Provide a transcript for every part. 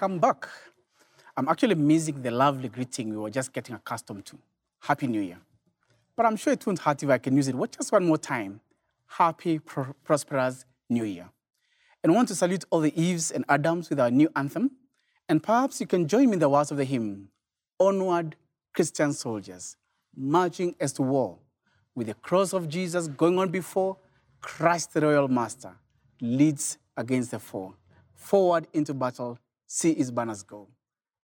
Welcome back. I'm actually missing the lovely greeting we were just getting accustomed to. Happy New Year. But I'm sure it won't hurt if I can use it just one more time. Happy, pro- prosperous New Year. And I want to salute all the Eves and Adams with our new anthem. And perhaps you can join me in the words of the hymn Onward, Christian soldiers, marching as to war, with the cross of Jesus going on before, Christ the royal master leads against the foe. Forward into battle, see his banners go.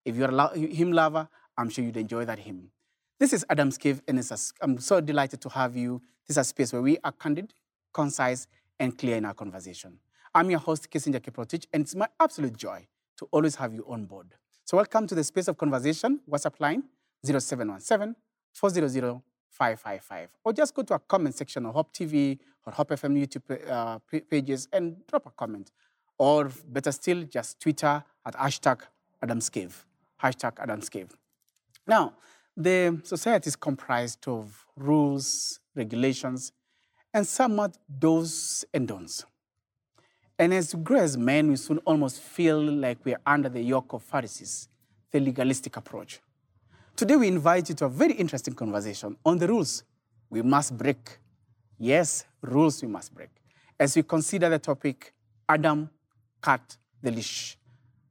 If you're a hymn lover, I'm sure you'd enjoy that hymn. This is Adam's Cave, and I'm so delighted to have you. This is a space where we are candid, concise, and clear in our conversation. I'm your host, Kissinger Kiprotich, and it's my absolute joy to always have you on board. So welcome to the space of conversation, WhatsApp line 0717 400 555. Or just go to our comment section on Hope TV or Hope FM YouTube uh, pages and drop a comment. Or better still, just Twitter at hashtag Adam's Cave. Hashtag Adam's Cave. Now, the society is comprised of rules, regulations, and somewhat do's and don'ts. And as as men, we soon almost feel like we're under the yoke of Pharisees, the legalistic approach. Today, we invite you to a very interesting conversation on the rules we must break. Yes, rules we must break. As we consider the topic, Adam cut the leash.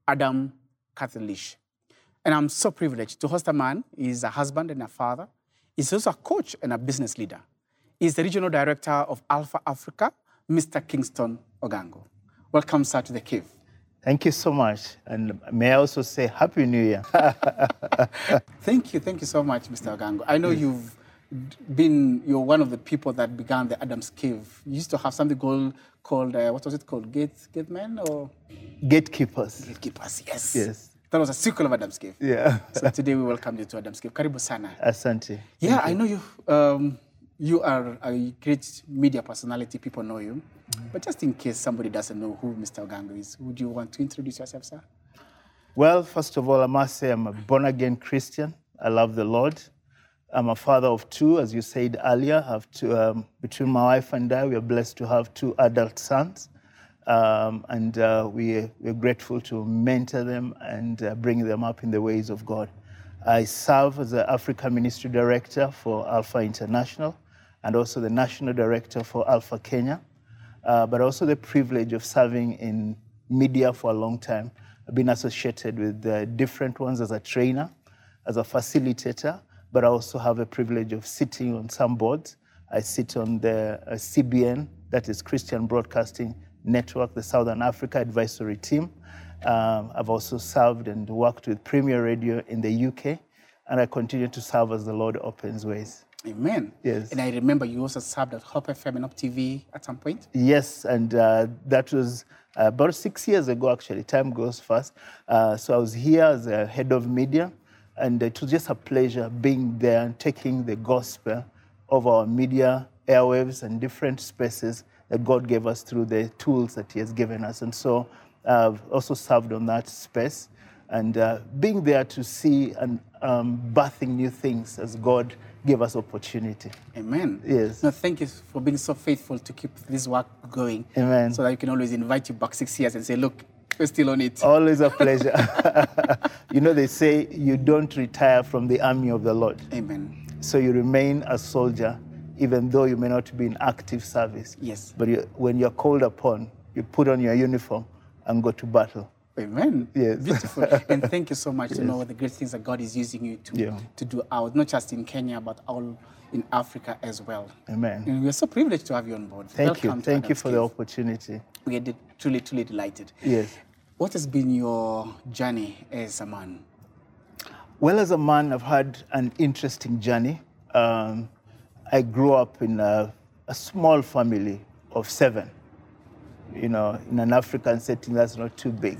Adam cut the leash. And I'm so privileged to host a man. He's a husband and a father. He's also a coach and a business leader. He's the regional director of Alpha Africa, Mr. Kingstone Ogango. Welcome, sir, to the cave. Thank you so much. And may I also say Happy New Year. Thank you, thank you so much, Mr. Ogango. I know you've been, you're one of the people that began the Adams Cave. You used to have something called, called uh, what was it called? Gate, gate men or Gatekeepers. gatekeepers? Yes. Yes. That was a sequel of Adams Cave. Yeah. So today we welcome you to Adams Cave. Karibu sana. Asante. Yeah, I know you. Um, you are a great media personality. People know you. But just in case somebody doesn't know who Mr. Ogango is, would you want to introduce yourself, sir? Well, first of all, I must say I'm a born again Christian. I love the Lord. I'm a father of two, as you said earlier. I have two, um, between my wife and I, we are blessed to have two adult sons. Um, and uh, we, we're grateful to mentor them and uh, bring them up in the ways of God. I serve as the Africa Ministry Director for Alpha International and also the National Director for Alpha Kenya, uh, but also the privilege of serving in media for a long time. I've been associated with uh, different ones as a trainer, as a facilitator, but I also have a privilege of sitting on some boards. I sit on the uh, CBN, that is Christian Broadcasting Network, the Southern Africa Advisory Team. Um, I've also served and worked with Premier Radio in the UK, and I continue to serve as the Lord opens ways. Amen. Yes. And I remember you also served at Hope FM and Hope TV at some point. Yes, and uh, that was uh, about six years ago, actually. Time goes fast. Uh, so I was here as a head of media, and it was just a pleasure being there and taking the gospel of our media airwaves and different spaces that God gave us through the tools that He has given us. And so I've also served on that space and uh, being there to see and um, birthing new things as God gave us opportunity. Amen. Yes. No, thank you for being so faithful to keep this work going. Amen. So that you can always invite you back six years and say, look, we're still on it. Always a pleasure. you know, they say you don't retire from the army of the Lord. Amen. So you remain a soldier, even though you may not be in active service. Yes. But you, when you're called upon, you put on your uniform and go to battle. Amen. Yes. Beautiful. and thank you so much to know the great things that God is using you to, Yeah. to do out, not just in Kenya, but all in Africa as well. Amen. And we're so privileged to have you on board. Thank you. Welcome to Thank you for the opportunity. We are de- truly, truly delighted. Yes. What has been your journey as a man? Well, as a man, I've had an interesting journey. Um, I grew up in a, a small family of seven. You know, in an African setting, that's not too big.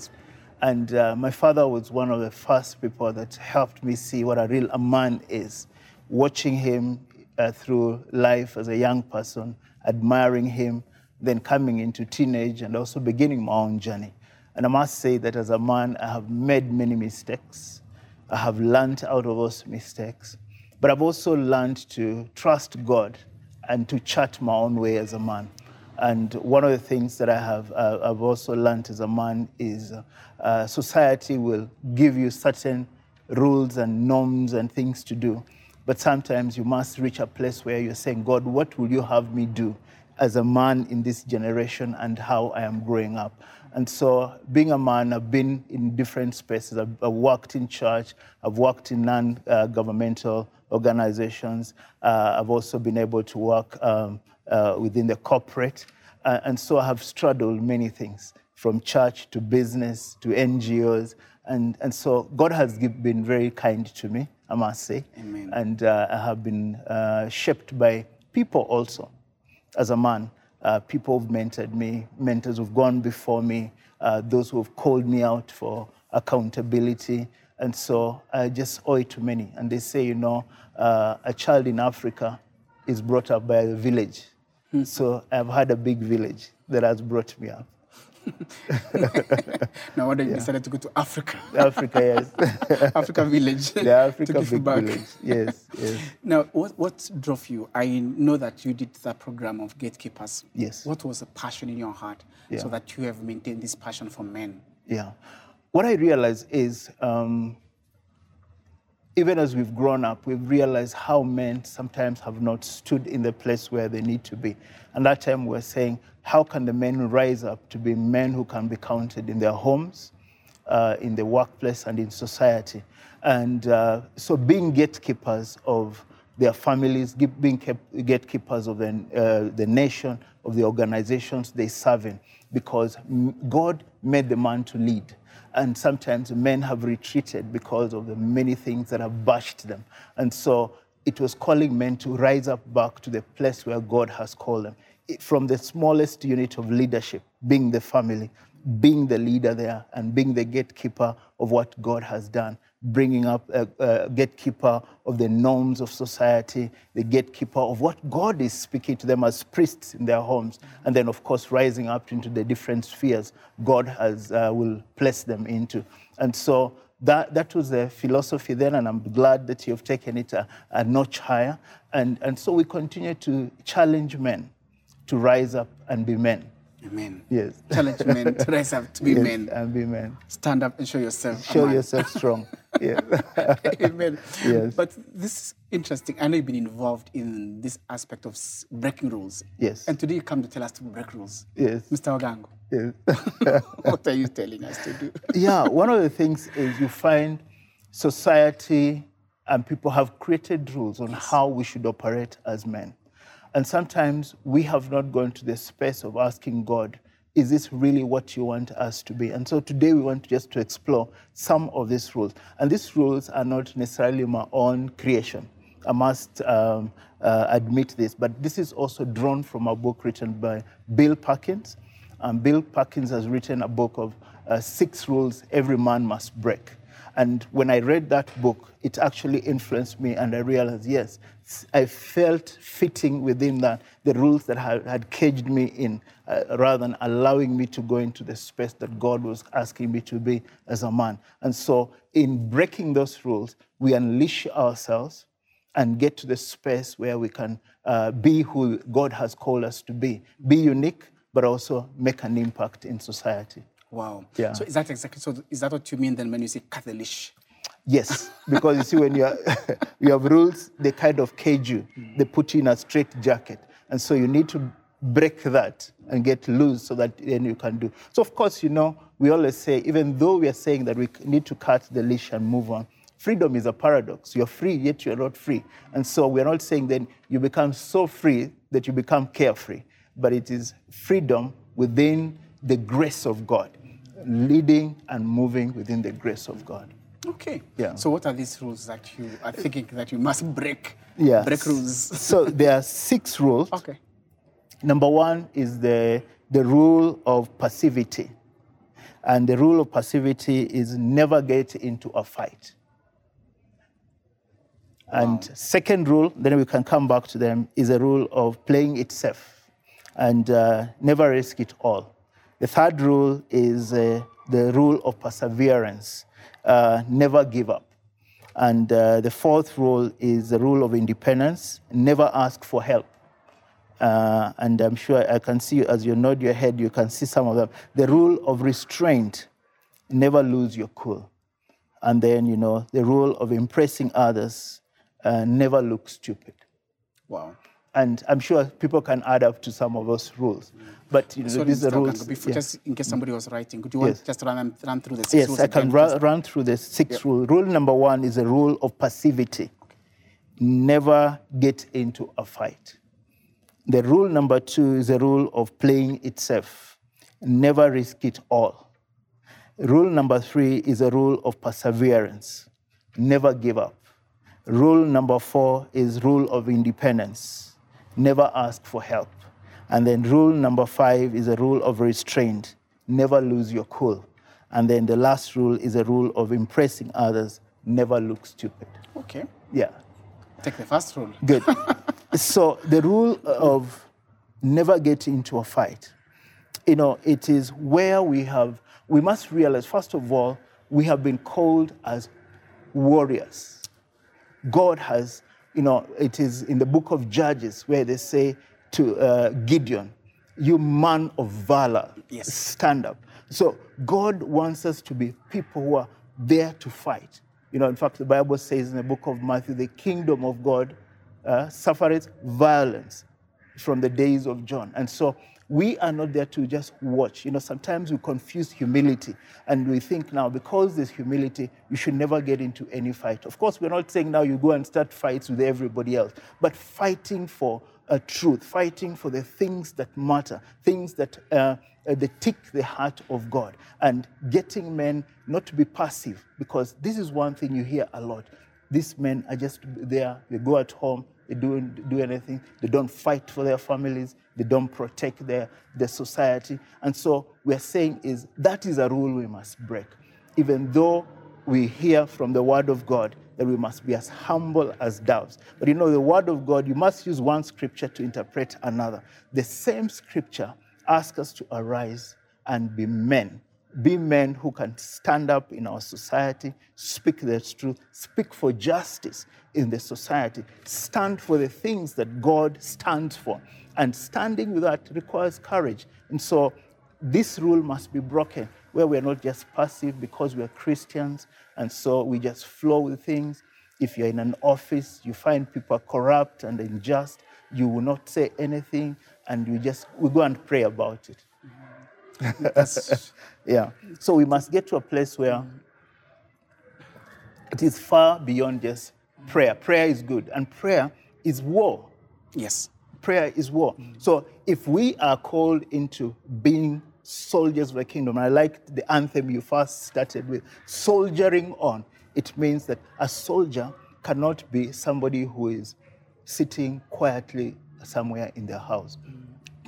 And uh, my father was one of the first people that helped me see what a real man is. Watching him uh, through life as a young person, admiring him, then coming into teenage and also beginning my own journey. And I must say that as a man, I have made many mistakes. I have learned out of those mistakes. But I've also learned to trust God and to chart my own way as a man. And one of the things that I have uh, I've also learned as a man is uh, society will give you certain rules and norms and things to do. But sometimes you must reach a place where you're saying, God, what will you have me do as a man in this generation and how I am growing up? And so, being a man, I've been in different spaces. I've, I've worked in church, I've worked in non uh, governmental organizations. Uh, I've also been able to work um, uh, within the corporate. Uh, and so I have straddled many things from church to business to NGOs. And, and so God has been very kind to me, I must say. Amen. And uh, I have been uh, shaped by people also as a man. Uh, people who've mentored me, mentors who've gone before me, uh, those who have called me out for accountability. And so I just owe it to many. And they say, you know, uh, a child in Africa is brought up by a village. So I've had a big village that has brought me up. now, why you decided to go to Africa? Africa, yes. Africa village. The Africa to give you big back. village. Yes, yes. Now, what, what drove you? I know that you did that program of gatekeepers. Yes. What was the passion in your heart Yeah. so that you have maintained this passion for men? Yeah. What I realized is, um, even as we've grown up, we've realized how men sometimes have not stood in the place where they need to be. And that time we're saying, how can the men rise up to be men who can be counted in their homes, uh, in the workplace, and in society? And uh, so being gatekeepers of their families, being gatekeepers of the, uh, the nation, of the organizations they serve in, because God made the man to lead. And sometimes men have retreated because of the many things that have bashed them. And so it was calling men to rise up back to the place where God has called them. It- from the smallest unit of leadership, being the family, being the leader there, and being the gatekeeper of what God has done, bringing up a, a gatekeeper of the norms of society, the gatekeeper of what God is speaking to them as priests in their homes, and then, of course, rising up into the different spheres God has uh, will place them into. And so that, that was the philosophy then, and I'm glad that you've taken it a, a notch higher. And, and so we continue to challenge men to rise up and be men. Amen. Yes. Challenge men to rise up to be Yes, men. And be men. Stand up and show yourself. Show yourself strong. yeah. Amen. Yes. But this is interesting. I know you've been involved in this aspect of breaking rules. Yes. And today you come to tell us to break rules. Yes. Mr. Ogango, yes. what are you telling us to do? yeah, one of the things is you find society and people have created rules on how we should operate as men. And sometimes we have not gone to the space of asking God, is this really what you want us to be? And so today we want just to explore some of these rules. And these rules are not necessarily my own creation. I must um, uh, admit this, but this is also drawn from a book written by Bill Perkins. Um, Bill Perkins has written a book of uh, six rules every man must break. And when I read that book, it actually influenced me, and I realized, yes, I felt fitting within that, the rules that had, had caged me in, uh, rather than allowing me to go into the space that God was asking me to be as a man. And so, in breaking those rules, we unleash ourselves and get to the space where we can uh, be who God has called us to be, be unique, but also make an impact in society. Wow. Yeah. So is that exactly so? Is that what you mean then when you say cut the leash? Yes, because you see, when you, are, you have rules, they kind of cage you. They put you in a straight jacket. And so you need to break that and get loose so that then you can do. So, of course, you know, we always say, even though we are saying that we need to cut the leash and move on, freedom is a paradox. You're free, yet you're not free. And so we're not saying then you become so free that you become carefree, but it is freedom within the grace of God, leading and moving within the grace of God. Okay. Yeah. So what are these rules that you are thinking that you must break? Yeah. Break rules. so there are six rules. Okay. Number one is the, the rule of passivity. And the rule of passivity is never get into a fight. And second rule, then we can come back to them, is a rule of playing it safe and uh, never risk it all. The third rule is uh, the rule of perseverance, uh, never give up. And uh, the fourth rule is the rule of independence, never ask for help. Uh, and I'm sure I can see as you nod your head, you can see some of them. The rule of restraint, never lose your cool. And then, you know, the rule of impressing others, uh, never look stupid. Wow. And I'm sure people can add up to some of those rules. But you know, Sorry, these are rules. Before, yeah. just in case somebody was writing, could you Yes. want just run, run through the six Yes, rules I can run, run through the six rules. Rule number one is a rule of passivity. Never get into a fight. The rule number two is the rule of playing itself. Never risk it all. Rule number three is a rule of perseverance. Never give up. Rule number four is rule of independence. Never ask for help. And then rule number five is a rule of restraint. Never lose your cool. And then the last rule is a rule of impressing others. Never look stupid. Okay. Yeah. Take the first rule. Good. so the rule of never get into a fight, you know, it is where we have, we must realize, first of all, we have been called as warriors. God has, you know, it is in the book of Judges where they say to uh, Gideon, you man of valor, Yes. stand up. So God wants us to be people who are there to fight. You know, in fact, the Bible says in the book of Matthew, the kingdom of God uh, suffereth violence from the days of John. And so we are not there to just watch. You know, sometimes we confuse humility and we think now because there's humility, you should never get into any fight. Of course, we're not saying now you go and start fights with everybody else, but fighting for a truth, fighting for the things that matter, things that uh, uh, tick the heart of God, and getting men not to be passive, because this is one thing you hear a lot. These men are just there, they go at home, they don't do anything, they don't fight for their families, they don't protect their, their society. And so we're saying is that is a rule we must break. Even though we hear from the word of God that we must be as humble as doves. But you know, the word of God, you must use one scripture to interpret another. The same scripture asks us to arise and be men. Be men who can stand up in our society, speak the truth, speak for justice in the society, stand for the things that God stands for. And standing with that requires courage. And so this rule must be broken where we're not just passive because we're Christians and so we just flow with things. If you're in an office, you find people corrupt and unjust, you will not say anything and you just we go and pray about it. Yeah. So we must get to a place where it is far beyond just prayer. Prayer is good, and prayer is war. yes. Prayer is war. So if we are called into being soldiers of the kingdom, and I like the anthem you first started with, soldiering on, it means that a soldier cannot be somebody who is sitting quietly somewhere in their house.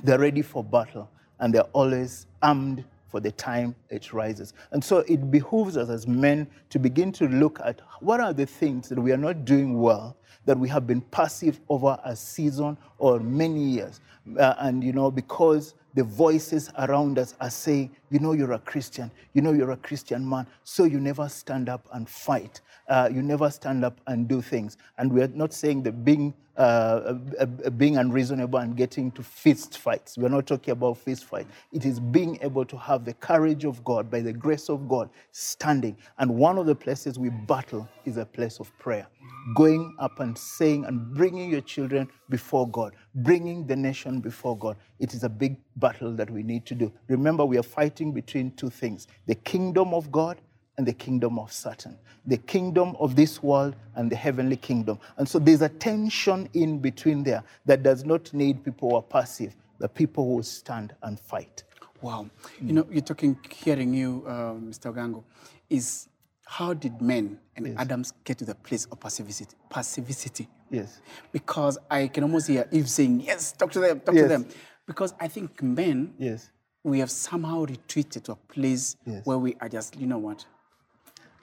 They're ready for battle and they're always armed for the time it rises. And so it behooves us as men to begin to look at what are the things that we are not doing well, that we have been passive over a season or many years. Uh, and, you know, because the voices around us are saying, you know, you're a Christian, you know, you're a Christian man, so you never stand up and fight. Uh, you never stand up and do things. And we're not saying that being uh, uh, uh, being unreasonable and getting to fist fights. We're not talking about fist fight. It is being able to have the courage of God, by the grace of God, standing. And one of the places we battle is a place of prayer. Going up and saying and bringing your children before God, bringing the nation before God. It is a big battle that we need to do. Remember, we are fighting between two things the kingdom of God and the kingdom of Satan, the kingdom of this world and the heavenly kingdom. And so there's a tension in between there that does not need people who are passive, the people who stand and fight. Wow. You know, you're talking, hearing you, uh, Mr. Ogango, is how did men and Adams get to the place of passivity? Passivity. Yes. Because I can almost hear Eve saying, yes, talk to them, talk Yes. to them. Because I think men, Yes. we have somehow retreated to a place Yes. where we are just, you know what?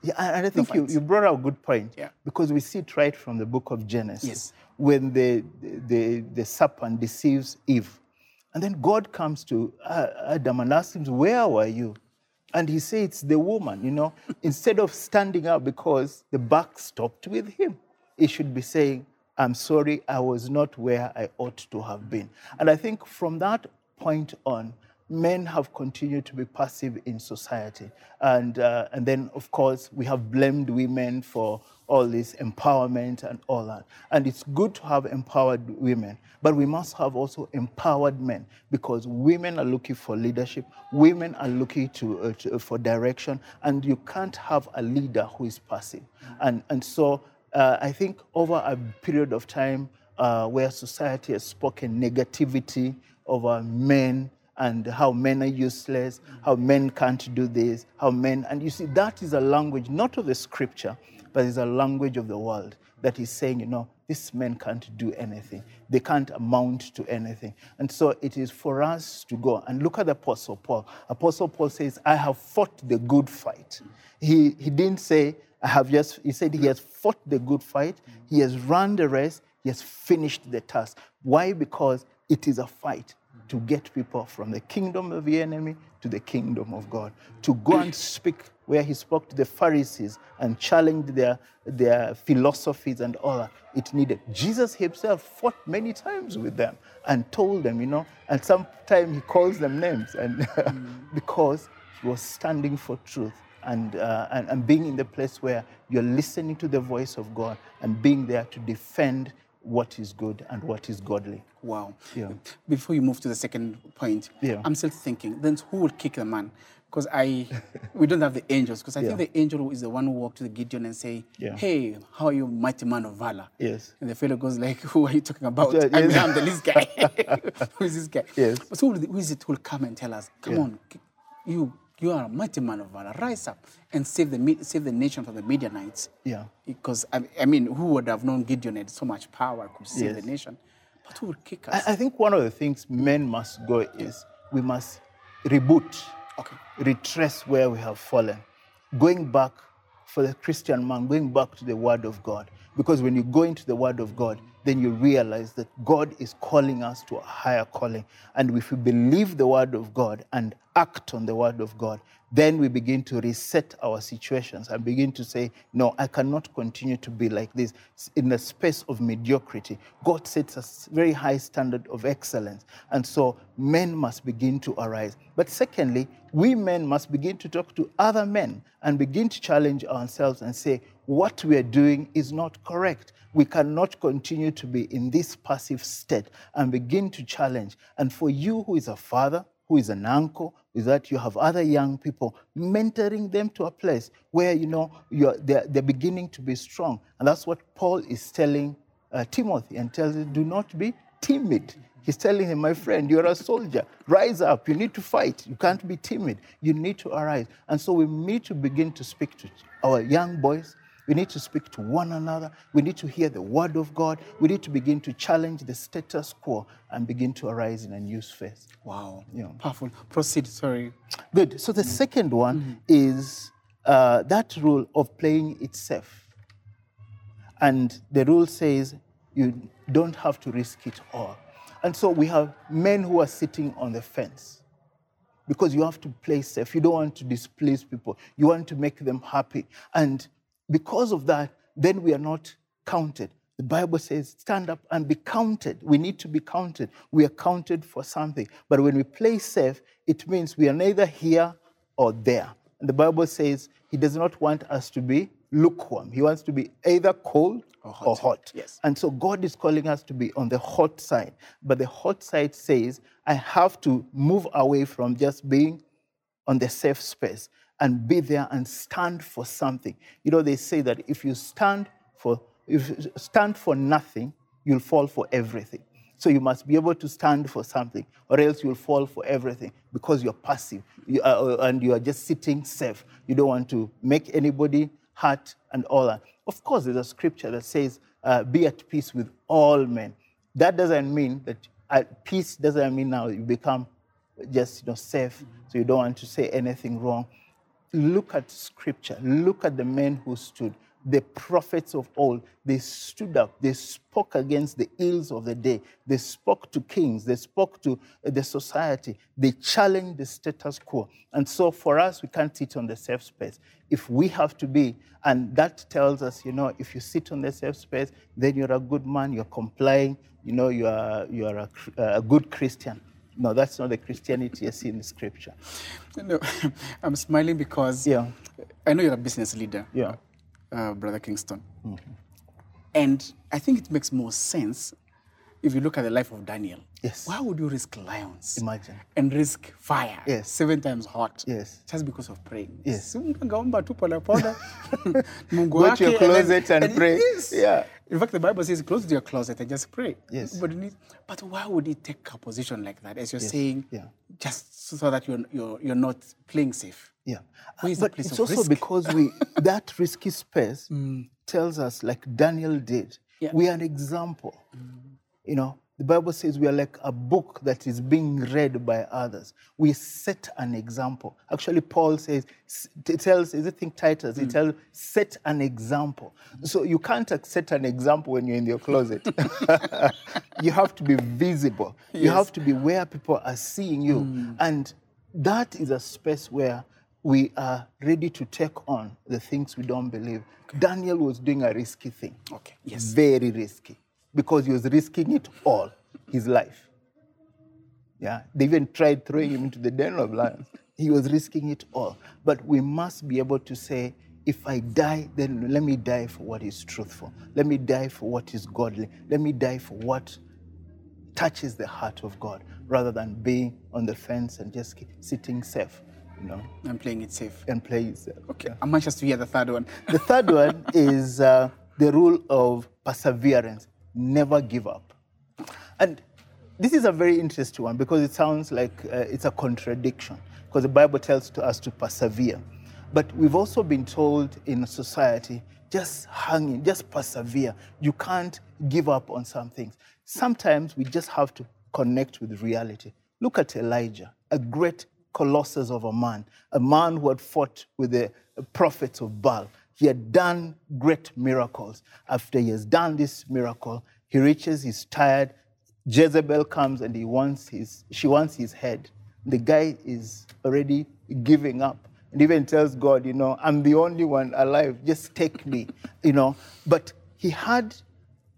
Yeah, and I think you, you brought out a good point. Yeah. Because we see it right from the book of Genesis. Yes. When the, the, the serpent deceives Eve. And then God comes to Adam and asks him, Where were you? And he says, It's the woman, you know. Instead of standing up because the buck stopped with him, he should be saying, I'm sorry, I was not where I ought to have been. And I think from that point on, men have continued to be passive in society. And, uh, and then, of course, we have blamed women for all this empowerment and all that. And it's good to have empowered women, but we must have also empowered men because women are looking for leadership, women are looking to, uh, to- for direction, and you can't have a leader who is passive. And, and so uh, I think over a period of time uh, where society has spoken negativity over men and how men are useless, how men can't do this, how men, and you see, that is a language not of the scripture, but is a language of the world that is saying, you know, these men can't do anything. They can't amount to anything. And so it is for us to go and look at the Apostle Paul. Apostle Paul says, I have fought the good fight. He, he didn't say, I have just, he said he has fought the good fight, he has run the race, he has finished the task. Why? Because it is a fight to get people from the kingdom of the enemy to the kingdom of God. To go and speak where he spoke to the Pharisees and challenged their, their philosophies and all that. It needed. Jesus himself fought many times with them and told them, you know, and sometimes he calls them names and because he was standing for truth and, uh, and, and being in the place where you're listening to the voice of God and being there to defend what is good and what is godly. Wow. Yeah. Before you move to the second point, Yeah. I'm still thinking, then who will kick the man? Because I, we don't have the angels. Because I think the angel is the one who walked to the Gideon and say, Yeah. "Hey, how are you, mighty man of valor?" Yes. And the fellow goes like, "Who are you talking about? Yeah, I mean. I'm the least guy. who is this guy?" Yes. But who, who is it who will come and tell us, "Come Yeah. on, you, you are a mighty man of valor. Rise up and save the save the nation from the Midianites." Yeah. Because I, I mean, who would have known Gideon had so much power could save Yes. the nation? But who will kick us? I, I think one of the things men must go is we must reboot, Okay. retrace where we have fallen, going back for the Christian man, going back to the Word of God. Because when you go into the Word of God, then you realize that God is calling us to a higher calling. And if we believe the Word of God and act on the Word of God, then we begin to reset our situations and begin to say, No, I cannot continue to be like this in the space of mediocrity. God sets a very high standard of excellence. And so men must begin to arise. But secondly, we men must begin to talk to other men and begin to challenge ourselves and say, What we are doing is not correct. We cannot continue to be in this passive state and begin to challenge. And for you, who is a father, who is an uncle, is that you have other young people mentoring them to a place where you know they're, they're beginning to be strong. And that's what Paul is telling uh, Timothy and tells him, do not be timid. He's telling him, my friend, you're a soldier. Rise up. You need to fight. You can't be timid. You need to arise. And so we need to begin to speak to our young boys. We need to speak to one another. We need to hear the word of God. We need to begin to challenge the status quo and begin to arise in a new space. Wow. Yeah. Powerful. Proceed. Sorry. Good. So the second one is uh, that rule of playing it safe. And the rule says you don't have to risk it all. And so we have men who are sitting on the fence because you have to play safe. You don't want to displease people. You want to make them happy. And because of that, then we are not counted. The Bible says, stand up and be counted. We need to be counted. We are counted for something. But when we play safe, it means we are neither here or there. And the Bible says He does not want us to be lukewarm. He wants to be either cold Or or hot. hot. Yes. And so God is calling us to be on the hot side. But the hot side says, I have to move away from just being on the safe space and be there and stand for something. You know, they say that if you stand for if you stand for nothing, you'll fall for everything. So you must be able to stand for something, or else you'll fall for everything because you're passive you are, and you are just sitting safe. You don't want to make anybody hurt and all that. Of course, there's a scripture that says, uh, "Be at peace with all men." That doesn't mean that at peace doesn't mean now you become just you know safe, so you don't want to say anything wrong. Look at scripture, look at the men who stood, the prophets of old. They stood up, they spoke against the ills of the day, they spoke to kings, they spoke to uh, the society, they challenged the status quo. And so for us, we can't sit on the safe space. If we have to be, and that tells us, you know, if you sit on the safe space, then you're a good man, you're complying, you know, you are, you are a, a good Christian. No, that's not the Christianity I see in the scripture. No, I'm smiling because Yeah. I know you're a business leader, Yeah. uh, Brother Kingstone. Mm-hmm. And I think it makes more sense if you look at the life of Daniel. Yes. Why would you risk lions? Imagine. And risk fire Yes. seven times hot Yes. just because of praying. Yes. Si ungeomba tu polepole. Mungu Go to your wake, and closet and pray. Yes. Yeah. In fact, the Bible says close to your closet and just pray. Yes. But, need, but why would he take a position like that? As you're saying, Yeah. just so that you're, you're, you're not playing safe. Yeah. The but it's also risk? because we that risky space mm. tells us, like Daniel did, Yeah. we are an example. Mm. You know, the Bible says we are like a book that is being read by others. We set an example. Actually, Paul says, tells, is it think Titus? It hmm. tells, set an example. So you can't set an example when you're in your closet. you have to be visible. You have to be where people are seeing you. Hmm. And that is a space where we are ready to take on the things we don't believe. Daniel was doing a risky thing. Okay. Yes. Very risky. Because he was risking it all, his life. Yeah. They even tried throwing him into the den of lions. He was risking it all. But we must be able to say, if I die, then let me die for what is truthful. Let me die for what is godly. Let me die for what touches the heart of God rather than being on the fence and just sitting safe, you know, I'm playing it safe. and playing it safe. Okay. I'm anxious to hear the third one. The third one is uh, the rule of perseverance. Never give up. And this is a very interesting one because it sounds like uh, it's a contradiction because the Bible tells to us to persevere. But we've also been told in society, just hang in, just persevere. You can't give up on some things. Sometimes we just have to connect with reality. Look at Elijah, a great colossus of a man, a man who had fought with the prophets of Baal. He had done great miracles. After he has done this miracle, he reaches, he's tired. Jezebel comes and he wants his, she wants his head. The guy is already giving up and even tells God, you know, I'm the only one alive, just take me, you know. But he had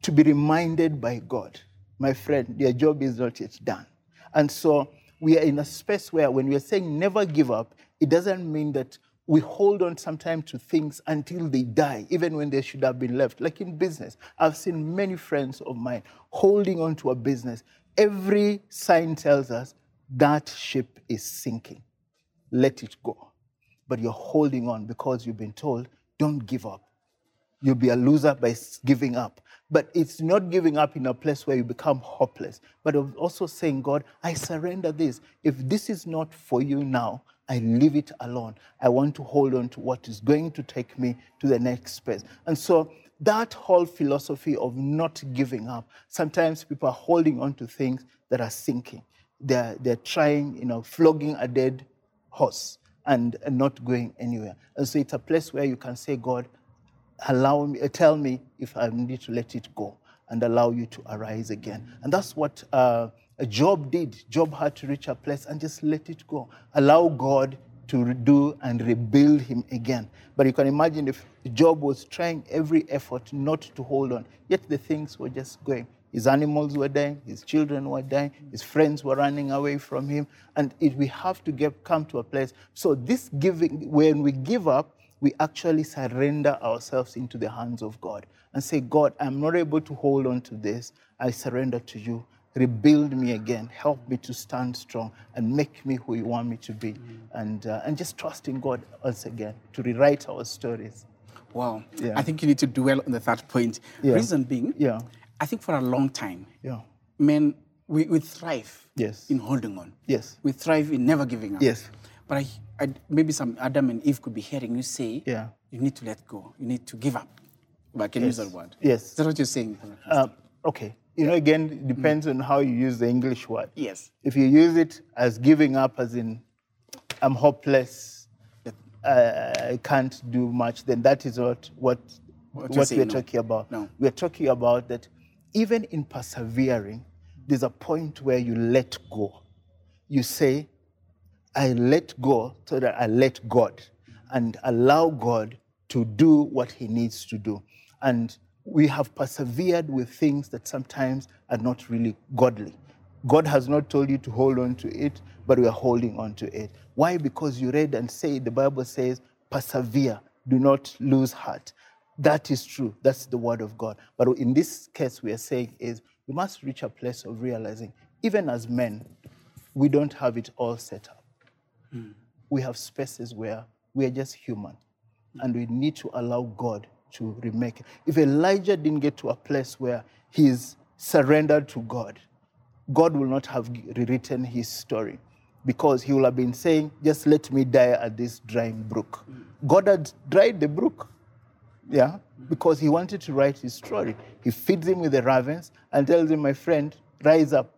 to be reminded by God, my friend, your job is not yet done. And so we are in a space where when we are saying never give up, it doesn't mean that we hold on sometimes to things until they die, even when they should have been left. Like in business, I've seen many friends of mine holding on to a business. Every sign tells us that ship is sinking. Let it go. But you're holding on because you've been told, don't give up you'll be a loser by giving up. But it's not giving up in a place where you become hopeless, but also saying, God, I surrender this. If this is not for you now, I leave it alone. I want to hold on to what is going to take me to the next space. And so that whole philosophy of not giving up, sometimes people are holding on to things that are sinking. They're, they're trying, you know, flogging a dead horse and, and not going anywhere. And so it's a place where you can say, God, allow me, uh, tell me if I need to let it go and allow you to arise again. And that's what uh, Job did. Job had to reach a place and just let it go. Allow God to do and rebuild him again. But you can imagine if Job was trying every effort not to hold on, yet the things were just going. His animals were dying, his children were dying, his friends were running away from him. And it, we have to get, come to a place. So, this giving, when we give up, we actually surrender ourselves into the hands of God and say, God, I'm not able to hold on to this. I surrender to you. Rebuild me again. Help me to stand strong and make me who you want me to be. And, uh, and just trust in God once again to rewrite our stories. Wow. Yeah. I think you need to dwell on the third point. Yeah. Reason being, Yeah. I think for a long time, Yeah. men, we, we thrive Yes. in holding on. Yes. We thrive in never giving up. Yes. But I, I, maybe some Adam and Eve could be hearing you say, Yeah. you need to let go. You need to give up. But I can use that word. Yes. Is that what you're saying? Um, okay. You know, again, it depends on how you use the English word. yes. If you use it as giving up, as in, I'm hopeless, uh, I can't do much, then that is not what, What what, we're no. talking about. No. We're talking about that even in persevering, there's a point where you let go. You say, I let go so that I let God and allow God to do what He needs to do. And we have persevered with things that sometimes are not really godly. God has not told you to hold on to it, but we are holding on to it. Why? Because you read and say, the Bible says, persevere, do not lose heart. That is true. That's the word of God. But in this case, we are saying is we must reach a place of realizing, even as men, we don't have it all set up. Hmm. We have spaces where we are just human and we need to allow God to remake it. If Elijah didn't get to a place where he's surrendered to God, God will not have rewritten his story because he will have been saying, Just let me die at this drying brook. God had dried the brook. Yeah, because he wanted to write his story. He feeds him with the ravens and tells him, My friend, rise up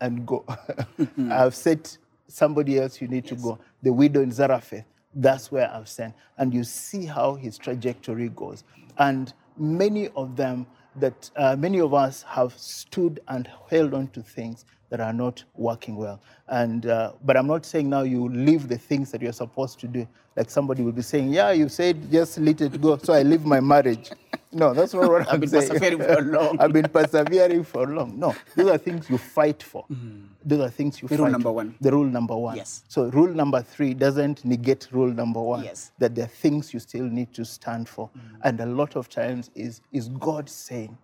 and go. I've set somebody else you need to go. The widow in Zarephath, that's where I've sent. And you see how his trajectory goes. And many of them that uh, many of us have stood and held on to things that are not working well. And uh, but I'm not saying now you leave the things that you're supposed to do. Like somebody will be saying, "Yeah, you said just let it go, so I leave my marriage." No, that's not what I'm been saying. persevering for long. I've been persevering for long. No, those are things you fight for. Mm. Those are things you The fight. rule number for. one. The rule number one. Yes. So rule number three doesn't negate rule number one. Yes. That there are things you still need to stand for, mm. and a lot of times is is God saying,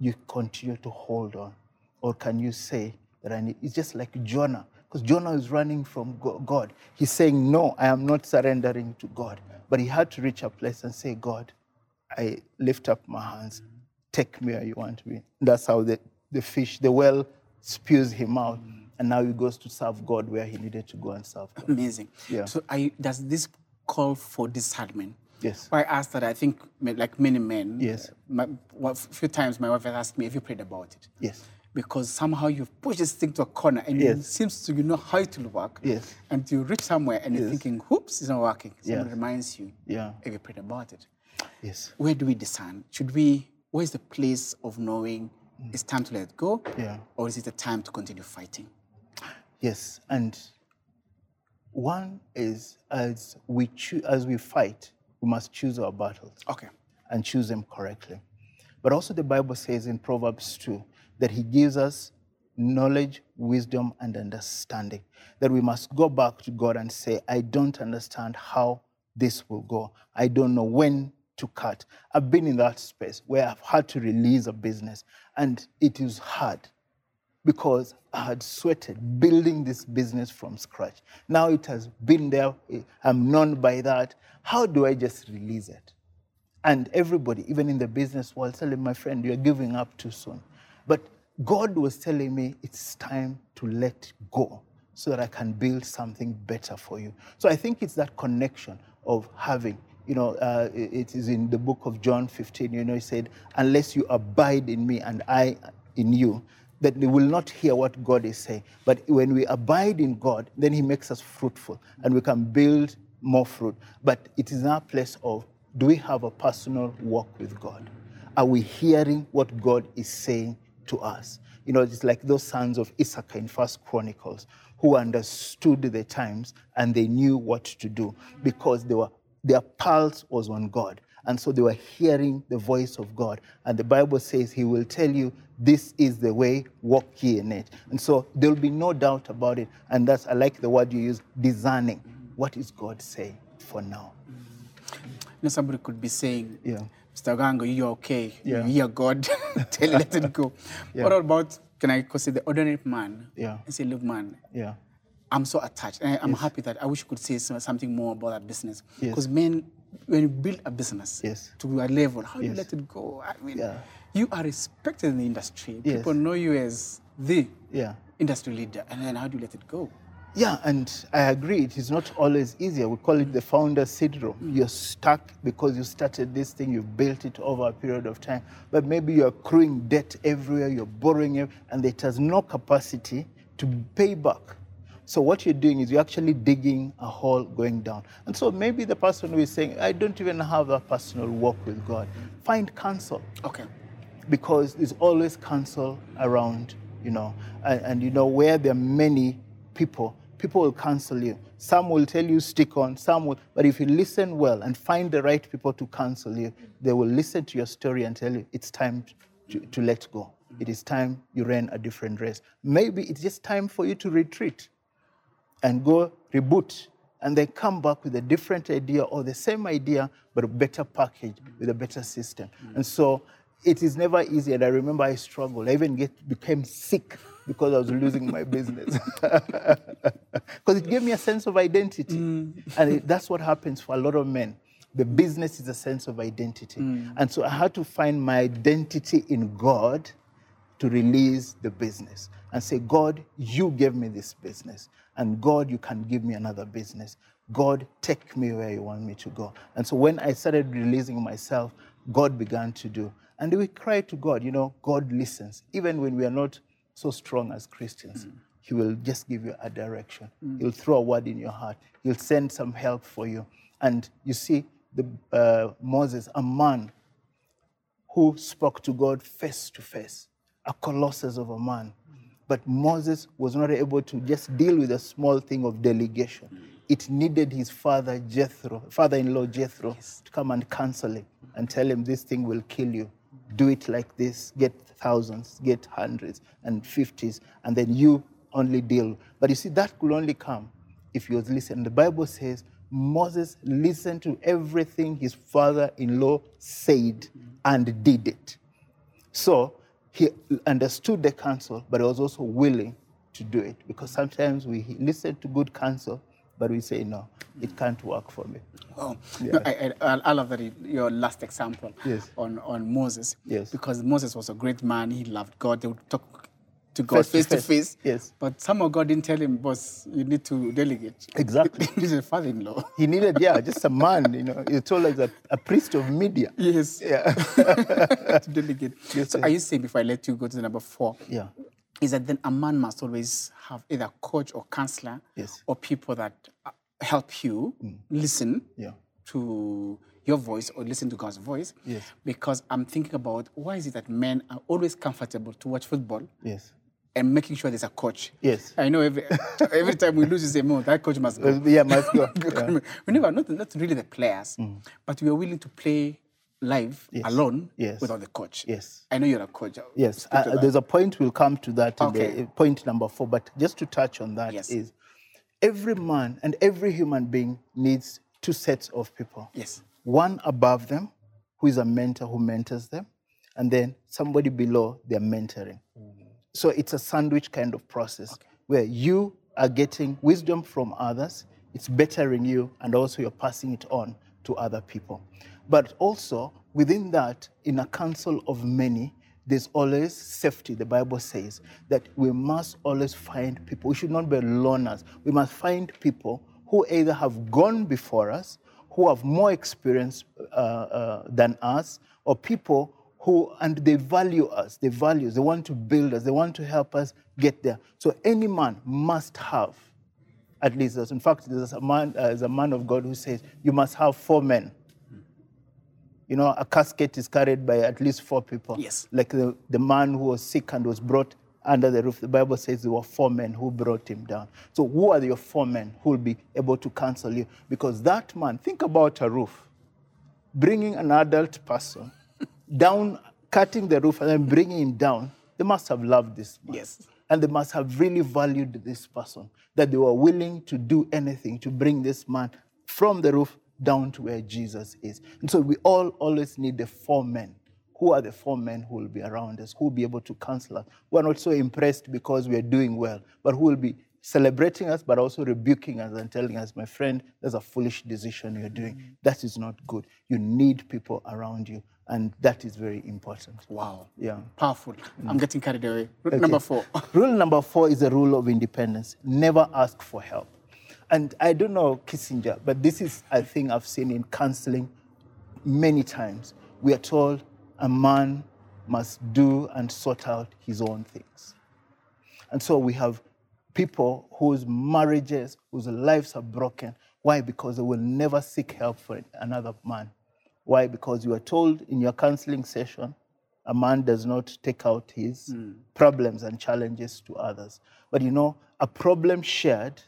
you continue to hold on, or can you say that I need? It's just like Jonah, because Jonah is running from God. He's saying, no, I am not surrendering to God, but he had to reach a place and say, God, I lift up my hands. Mm. Take me where you want me. That's how the, the fish, the well spews him out. Mm. And now he goes to serve God where he needed to go and serve God. Amazing. Yeah. So I, does this call for discernment? Yes. Why I asked that, I think, like many men, Yes. my, a few times my wife has asked me, have you prayed about it? Yes. Because somehow you've pushed this thing to a corner and it seems to you know how it will work. Yes. And you reach somewhere and you're thinking, whoops, it's not working. Someone Yeah. reminds you, Yeah. have you prayed about it? Yes. Where do we discern? Should we, where is the place of knowing mm. it's time to let go? Yeah. Or is it a time to continue fighting? Yes, and one is as we choo- as we fight, we must choose our battles Okay. and choose them correctly. But also the Bible says in Proverbs 2 that he gives us knowledge, wisdom, and understanding. That we must go back to God and say, I don't understand how this will go. I don't know when to cut. I've been in that space where I've had to release a business, and it is hard because I had sweated building this business from scratch. Now it has been there, I'm known by that. How do I just release it? And everybody, even in the business world, telling my friend, you're giving up too soon. But God was telling me it's time to let go so that I can build something better for you. So I think it's that connection of having, you know, uh, it- is in the book of John 15, you know, he said, unless you abide in me and I in you, that they will not hear what God is saying. But when we abide in God, then He makes us fruitful and we can build more fruit. But it is our place of do we have a personal walk with God? Are we hearing what God is saying to us? You know, it's like those sons of Issachar in First Chronicles who understood the times and they knew what to do because they were their pulse was on God. And so they were hearing the voice of God. And the Bible says He will tell you, This is the way, walk ye in it. And so there will be no doubt about it. And that's, I like the word you use, discerning. What is God saying for now? You know, somebody could be saying, Yeah. Mr. Gango, you're okay. Yeah. You hear God. Tell let it go. Yeah. What about, can I consider the ordinary man? Yeah. And say, look, man, Yeah. I'm so attached. And I- I'm happy that I wish you could say something more about that business. Yes. Because men, when you build a business Yes. to a level, how do you let it go? I mean, Yeah. you are respected in the industry. Yes. People know you as the Yeah. industry leader. And then how do you let it go? Yeah, and I agree. It is not always easier. We call it the founder syndrome. Mm. You're stuck because you started this thing, you've built it over a period of time, but maybe you're accruing debt everywhere, you're borrowing, ev- and it has no capacity to pay back. So what you're doing is you're actually digging a hole going down. And so maybe the person who is saying, I don't even have a personal walk with God, find counsel Okay. because there's always counsel around, you know. And, and you know, where there are many people, people will counsel you. Some will tell you stick on, some will, but if you listen well and find the right people to counsel you, they will listen to your story and tell you it's time to, to let go. It is time you ran a different race. Maybe it's just time for you to retreat and go reboot and then come back with a different idea or the same idea but a better package with a better system. And so it is never easy and i remember i struggled. I even get, became sick because i was losing my business. Because it gave me a sense of identity. Mm. And it, that's what happens for a lot of men. The business is a sense of identity. Mm. And so i had to find my identity in god to release the business and say, God, you gave me this business. And God, you can give me another business. God, take me where you want me to go. And so when I started releasing myself, God began to do. And we cry to God, you know, God listens. Even when we are not so strong as Christians, He will just give you a direction. He'll throw a word in your heart, He'll send some help for you. And you see, the, uh, Moses, a man who spoke to God face to face, a colossus of a man. But Moses was not able to just deal with a small thing of delegation. It needed his father Jethro, father-in-law Jethro, to come and counsel him and tell him this thing will kill you. Do it like this. Get thousands, get hundreds and fifties, and then you only deal. But you see, that could only come if you was listening. The Bible says Moses listened to everything his father-in-law said and did it. So he understood the counsel, but he was also willing to do it. Because sometimes we listen to good counsel, but we say, no, it can't work for me. Oh, no, I, I, I love that you- your last example Yes. on, on Moses. Yes. Because Moses was a great man. He loved God. They would talk to God Face to face. face. Yes. But somehow God didn't tell him, boss, you need to delegate. Exactly. He's a father-in-law. He needed, yeah, just a man, you know. He told us a, a priest of Midian. Yes. Yeah. to delegate. Yes, so sir. are you saying, before I let you go to the number four, Yeah. is that then a man must always have either a coach or counselor Yes. or people that uh, help you listen Yeah. to your voice or listen to God's voice. Yes. Because I'm thinking about why is it that men are always comfortable to watch football Yes. And making sure there's a coach. Yes. I know every every time we lose, you say, "No, that coach must go." Uh, Yeah, must go. Yeah. we never not not really the players, but we are willing to play live Yes. alone Yes. without the coach. Yes. I know you're a coach. Yes, Speak to uh, there's a point we'll come to that in Okay. the, point number four. But just to touch on that is, Yes. every man and every human being needs two sets of people. Yes. One above them, who is a mentor who mentors them, and then somebody below they're mentoring. So it's a sandwich kind of process where you are getting wisdom from others, it's bettering you, and also you're passing it on to other people. But also within that, in a council of many, there's always safety. The Bible says that we must always find people. We should not be loners. We must find people who either have gone before us, who have more experience uh, uh, than us, or people who, and they value us, they value us, they want to build us, they want to help us get there. So any man must have at least those. In fact, there's a man, uh, there's a man of God who says you must have four men. You know, a casket is carried by at least four people. Yes. Like the, the man who was sick and was brought under the roof. The Bible says there were four men who brought him down. So who are your four men who will be able to counsel you? Because that man, think about a roof. Bringing an adult person down, cutting the roof and then bringing him down, they must have loved this man. Yes. And they must have really valued this person, that they were willing to do anything to bring this man from the roof down to where Jesus is. And so we all always need the four men. Who are the four men who will be around us, who will be able to counsel us? We're not so impressed because we are doing well, but who will be celebrating us, but also rebuking us and telling us, my friend, that's a foolish decision you're doing. Mm. That is not good. You need people around you, and that is very important. Wow. Yeah. Powerful. I'm mm. getting carried away. Rule number four. Rule number four is the rule of independence. Never ask for help. And I don't know Kissinger, but this is a thing I've seen in counseling many times. We are told a man must do and sort out his own things. And so we have people whose marriages, whose lives are broken. Why? Because they will never seek help for another man. Why? Because you are told in your counseling session, a man does not take out his hmm. problems and challenges to others. But you know, a problem shared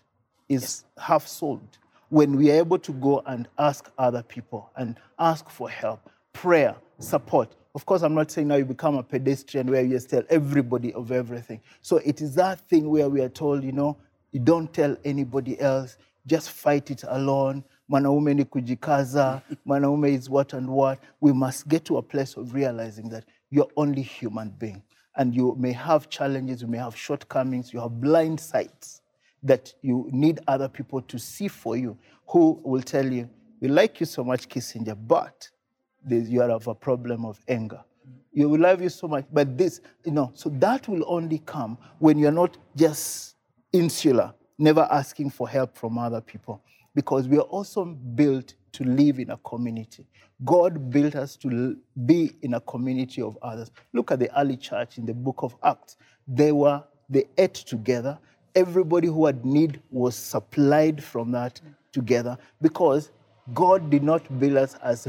is half solved when we are able to go and ask other people and ask for help, prayer, support. Of course, I'm not saying now you become a pedestrian where you just tell everybody of everything. So it is that thing where we are told, you know, you don't tell anybody else, just fight it alone. Mwanaume ni kujikaza, mwanaume is what and what. We must get to a place of realizing that you're only human being and you may have challenges, you may have shortcomings, you have blind sights that you need other people to see for you who will tell you, we like you so much, Kissinger, but there's- you have a problem of anger. You will love you so much, but this, you know, so that will only come when you're not just insular, never asking for help from other people, because we are also built to live in a community. God built us to be in a community of others. Look at the early church in the book of Acts. They were, they ate together. Everybody who had need was supplied from that together because God did not build us as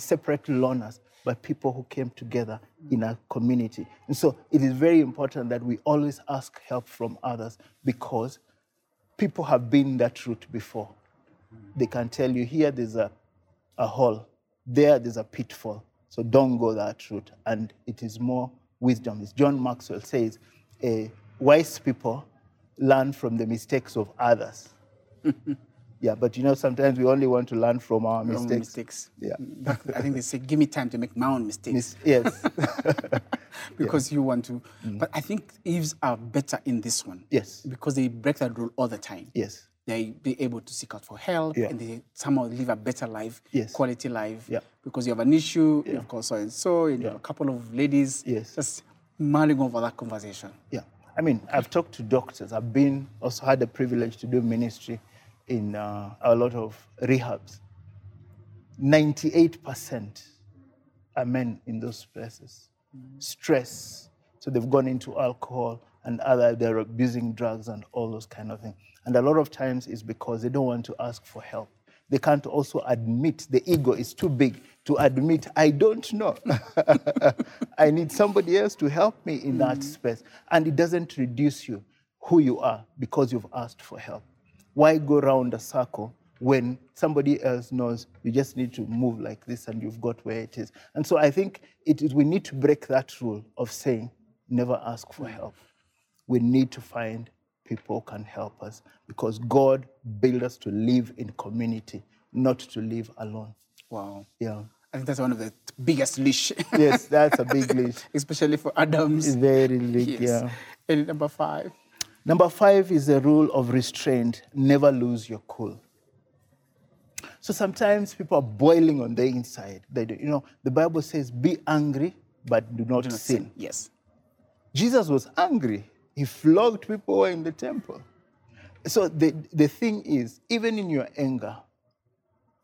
separate loners, but people who came together in a community. And so it is very important that we always ask help from others because people have been that route before. They can tell you here there's a, a hole, there there's a pitfall. So don't go that route. And it is more wisdom. As John Maxwell says, eh, wise people learn from the mistakes of others. yeah, but you know, sometimes we only want to learn from our mistakes. mistakes. Yeah. I think they say, give me time to make my own mistakes. Mis- yes. because you want to. Mm. But I think Eves are better in this one. Yes. Because they break that rule all the time. yes. They be able to seek out for help Yeah. and they somehow live a better life, Yes. quality life. Yeah. Because you have an issue, you've got so and so, and you have a couple of ladies Yes. just mulling over that conversation. Yeah. I mean, I've talked to doctors. I've been also had the privilege to do ministry in uh, a lot of rehabs. 98% are men in those places. Stress. So they've gone into alcohol and other, they're abusing drugs and all those kind of things. And a lot of times it's because they don't want to ask for help. They can't also admit, the ego is too big to admit, I don't know. I need somebody else to help me in that space. And it doesn't reduce you who you are because you've asked for help. Why go around a circle when somebody else knows you just need to move like this and you've got where it is? And so I think it is, we need to break that rule of saying, never ask for mm. help. We need to find people can help us because God built us to live in community, not to live alone. Wow. Yeah. I think that's one of the biggest leash, Yes, that's a big list. especially for Adams. It's very big, Yes. yeah. And number five. Number five is the rule of restraint never lose your cool. So sometimes people are boiling on the inside. They do, you know, the Bible says, be angry, but do not, Do not sin. sin. Yes. Jesus was angry. He flogged people who were in the temple. So the, the thing is, even in your anger,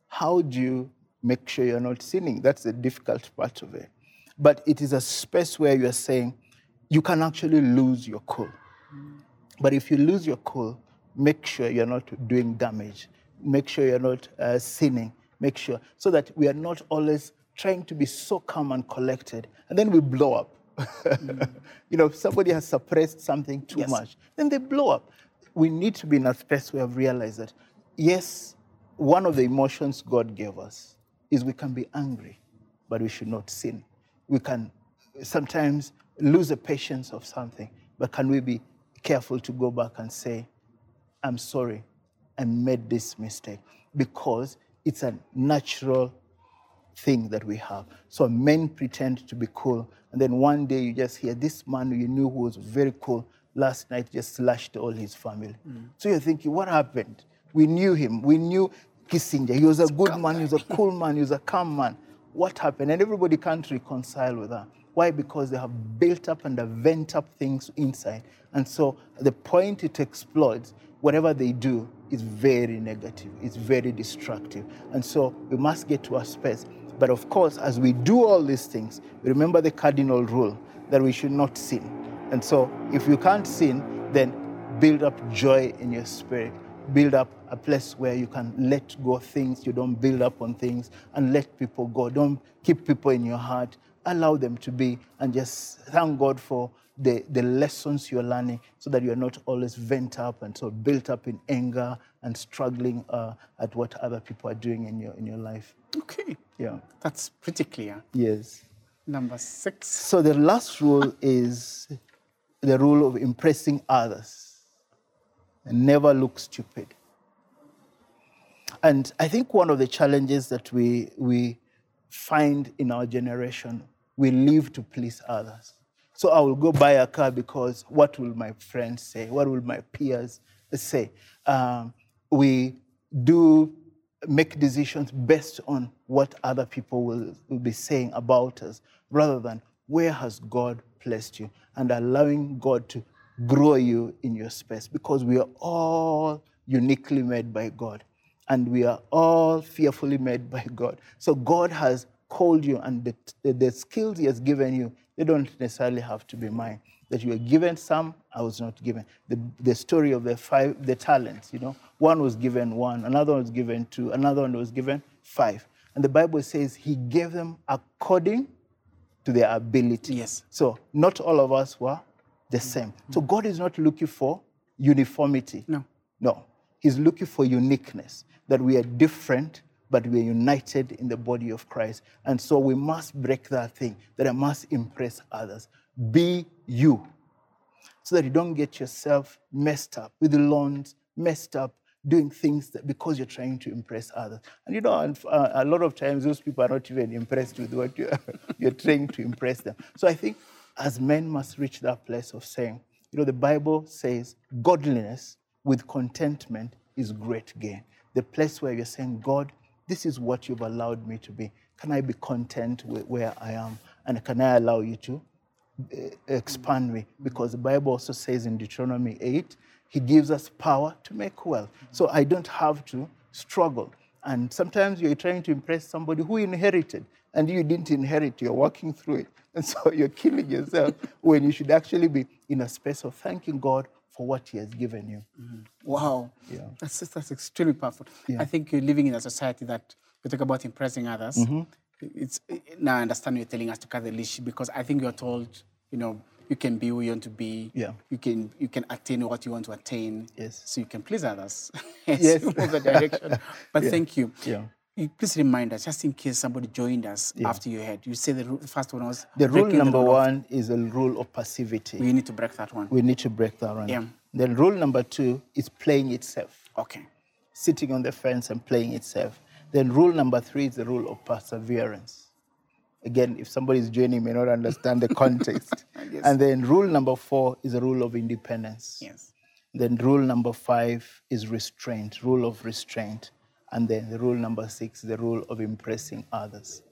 how do you make sure you're not sinning? That's the difficult part of it. But it is a space where you're saying you can actually lose your cool. But if you lose your cool, make sure you're not doing damage. Make sure you're not uh, sinning. Make sure so that we are not always trying to be so calm and collected, and then we blow up. you know, if somebody has suppressed something too Yes. much, then they blow up. We need to be in a space where we realize that, yes, one of the emotions God gave us is we can be angry, but we should not sin. We can sometimes lose the patience of something, but can we be careful to go back and say, I'm sorry, I made this mistake? Because it's a natural thing that we have. So men pretend to be cool, and then one day you just hear this man you knew who was very cool last night just slashed all his family. So you're thinking, what happened? We knew him. We knew Kissinger. He was a good man. He was a cool man. He was a calm man. What happened? And everybody can't reconcile with that. Why? Because they have built up and have vent up things inside. And so the point it explodes, whatever they do is very negative. It's very destructive. And so we must get to a space. But of course, as we do all these things, remember the cardinal rule that we should not sin. And so if you can't sin, then build up joy in your spirit. Build up a place where you can let go of things. You don't build up on things and let people go. Don't keep people in your heart. Allow them to be and just thank God for the, the lessons you're learning so that you're not always vent up and so built up in anger and struggling uh, at what other people are doing in your, in your life. Okay. Yeah. That's pretty clear. Yes. Number six. So the last rule is the rule of impressing others. And never look stupid. And I think one of the challenges that we, we find in our generation, we live to please others. So I will go buy a car because what will my friends say? What will my peers say? Um, we do make decisions based on what other people will, will be saying about us rather than where has God placed you and allowing God to grow you in your space because we are all uniquely made by God and we are all fearfully made by God. So God has called you and the, the, the skills He has given you, they don't necessarily have to be mine. That you were given some, I was not given. The, the story of the five, the talents, you know, one was given one, another one was given two, another one was given five. And the Bible says He gave them according to their ability. Yes. So not all of us were the same. Mm-hmm. So God is not looking for uniformity. No. No. He's looking for uniqueness, that we are different, but we are united in the body of Christ. And so we must break that thing, that I must impress others. Be you. So that you don't get yourself messed up with the loans, messed up doing things that because you're trying to impress others. And you know, uh, a lot of times those people are not even impressed with what you're, you're trying to impress them. So I think as men must reach that place of saying, you know, the Bible says godliness with contentment is great gain. The place where you're saying, God, this is what you've allowed me to be. Can I be content with where I am? And can I allow you to uh, expand me? Because the Bible also says in Deuteronomy 8, He gives us power to make wealth. So I don't have to struggle. And sometimes you're trying to impress somebody who inherited, and you didn't inherit, you're walking through it. And so you're killing yourself when you should actually be in a space of thanking God for what He has given you. Wow. Yeah. That's, that's extremely powerful. Yeah. I think you're living in a society that you talk about impressing others. Mm-hmm. It's now I understand you're telling us to cut the leash because I think you're told, you know, you can be who you want to be. Yeah. You can you can attain what you want to attain. Yes. So you can please others. Yes. move the direction. But Yeah. thank you. Yeah. Please remind us, just in case somebody joined us Yeah. after you had. You said the ru- first one was The rule number rule of- one is the rule of passivity. We need to break that one. We need to break that one. Yeah. Then rule number two is playing itself. Okay. sitting on the fence and playing itself. Then rule number three is the rule of perseverance. Again, if somebody is joining, may not understand the context. Yes. And then rule number four is the rule of independence. Yes. Then rule number five is restraint, rule of restraint. And then the rule number six, the rule of impressing others.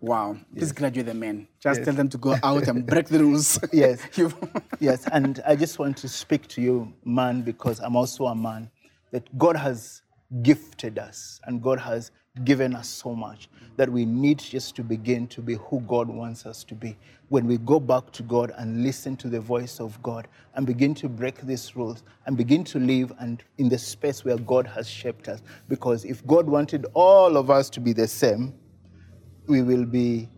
Wow. Please graduate the men. Just Yes. tell them to go out and break the rules. Yes. Yes, and I just want to speak to you, man, because I'm also a man, that God has gifted us and God has given us so much that we need just to begin to be who God wants us to be. When we go back to God and listen to the voice of God and begin to break these rules and begin to live and in the space where God has shaped us. Because if God wanted all of us to be the same, we will be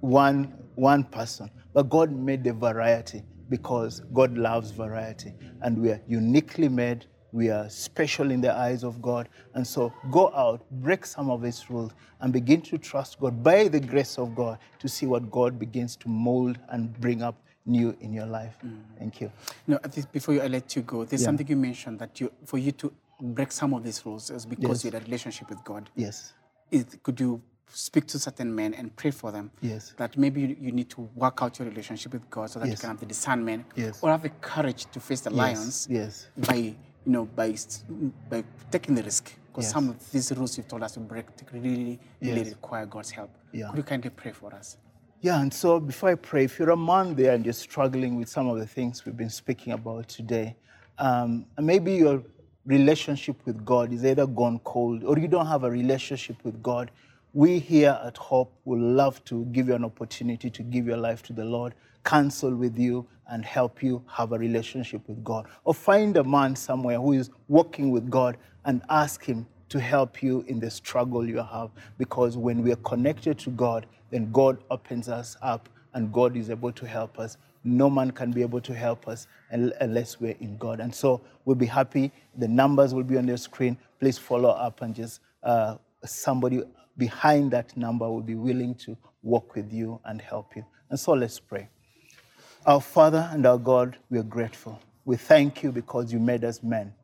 one one person but god made the variety because god loves variety and we are uniquely made we are special in the eyes of god and so go out break some of these rules and begin to trust god by the grace of god to see what god begins to mold and bring up new in your life mm. thank you No, before you, I let you go, there's Yeah. something you mentioned that you, for you to break some of these rules is because Yes. you had a relationship with God. yes Is, could you speak to certain men and pray for them? Yes. That maybe you, you need to work out your relationship with God so that you can have the discernment Yes. or have the courage to face the lions yes by, you know, by, by taking the risk. Because Yes. some of these rules you've told us to break really, really Yes. require God's help. Yeah. Could you kindly pray for us? Yeah, and so before I pray, if you're a man there and you're struggling with some of the things we've been speaking about today, um, and maybe your relationship with God is either gone cold or you don't have a relationship with God, we here at Hope would love to give you an opportunity to give your life to the Lord, counsel with you, and help you have a relationship with God. Or find a man somewhere who is walking with God and ask him to help you in the struggle you have. Because when we are connected to God, then God opens us up and God is able to help us. No man can be able to help us unless we're in God. And so we'll be happy. The numbers will be on your screen. Please follow up and just uh, somebody behind that number will be willing to walk with you and help you. And so let's pray. Our Father and our God, we are grateful. We thank you because you made us men.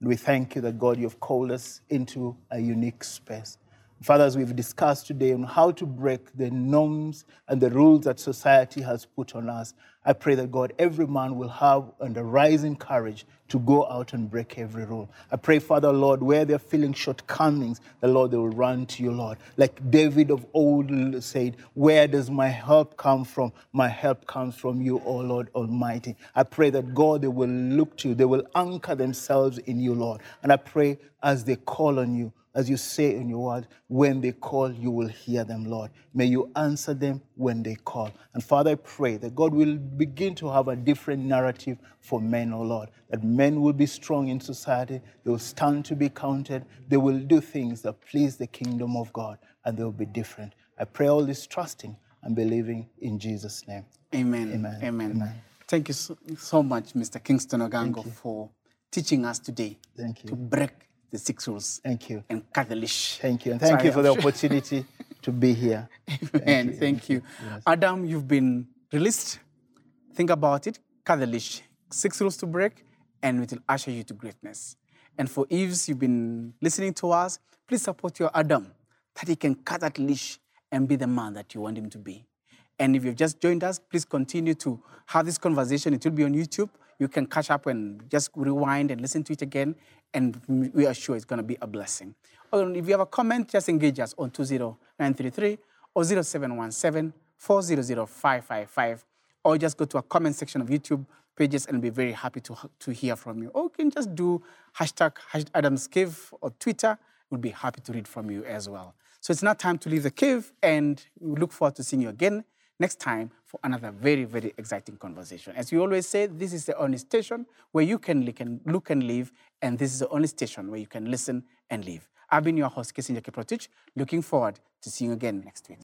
We thank you that, God, you've called us into a unique space. Father, as we've discussed today on how to break the norms and the rules that society has put on us, I pray that God, every man will have and a rising courage to go out and break every rule. I pray, Father, Lord, where they're feeling shortcomings, the Lord, they will run to you, Lord. Like David of old said, Where does my help come from? My help comes from you, O Lord Almighty. I pray that God, they will look to you, they will anchor themselves in you, Lord. And I pray as they call on you, as you say in your word, when they call, you will hear them, Lord. May you answer them when they call. And Father, I pray that God will begin to have a different narrative for men, oh Lord. That men will be strong in society, they will stand to be counted, they will do things that please the kingdom of God, and they will be different. I pray all this trusting and believing in Jesus' name. Amen. Amen. Amen. Amen. Thank you so, so much, Mr. Kingstone Ogango, for teaching us today Thank you. to break the six rules. Thank you. And cut the leash. Thank you. And thank Sorry, you for I'm the sure. opportunity to be here. Amen. Thank you. Thank you. Yes. Adam, you've been released. Think about it. Cut the leash. Six rules to break, and it will usher you to greatness. And for Eves, you've been listening to us. Please support your Adam that he can cut that leash and be the man that you want him to be. And if you've just joined us, please continue to have this conversation. It will be on YouTube. You can catch up and just rewind and listen to it again and we are sure it's going to be a blessing. If you have a comment, just engage us on 20933 or 0717 400 or just go to a comment section of YouTube pages and be very happy to, to hear from you. Or you can just do hashtag, Adam's Cave or Twitter. We'll be happy to read from you as well. So it's now time to leave the cave, and we look forward to seeing you again next time for another very, very exciting conversation. As we always say, this is the only station where you can look and live, and this is the only station where you can listen and live. I've been your host, Kissinger Kiprotich, looking forward to seeing you again next week.